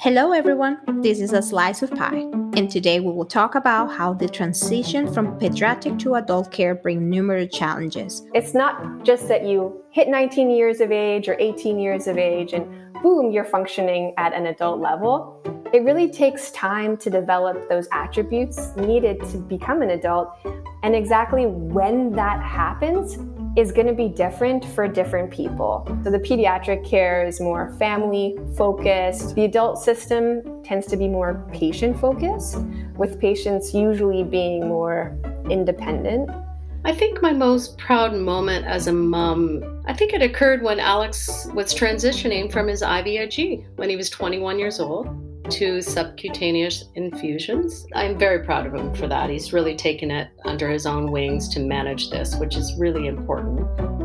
Hello, everyone. This is a slice of pie, and today we will talk about how the transition from pediatric to adult care bring numerous challenges. It's not just that you hit 19 years of age or 18 years of age and boom, you're functioning at an adult level. It really takes time to develop those attributes needed to become an adult. And exactly when that happens is going to be different for different people. So the pediatric care is more family focused. The adult system tends to be more patient focused, with patients usually being more independent. I think my most proud moment as a mom, I think it occurred when Alex was transitioning from his IVIG when he was 21 years old to subcutaneous infusions. I'm very proud of him for that. He's really taken it under his own wings to manage this, which is really important.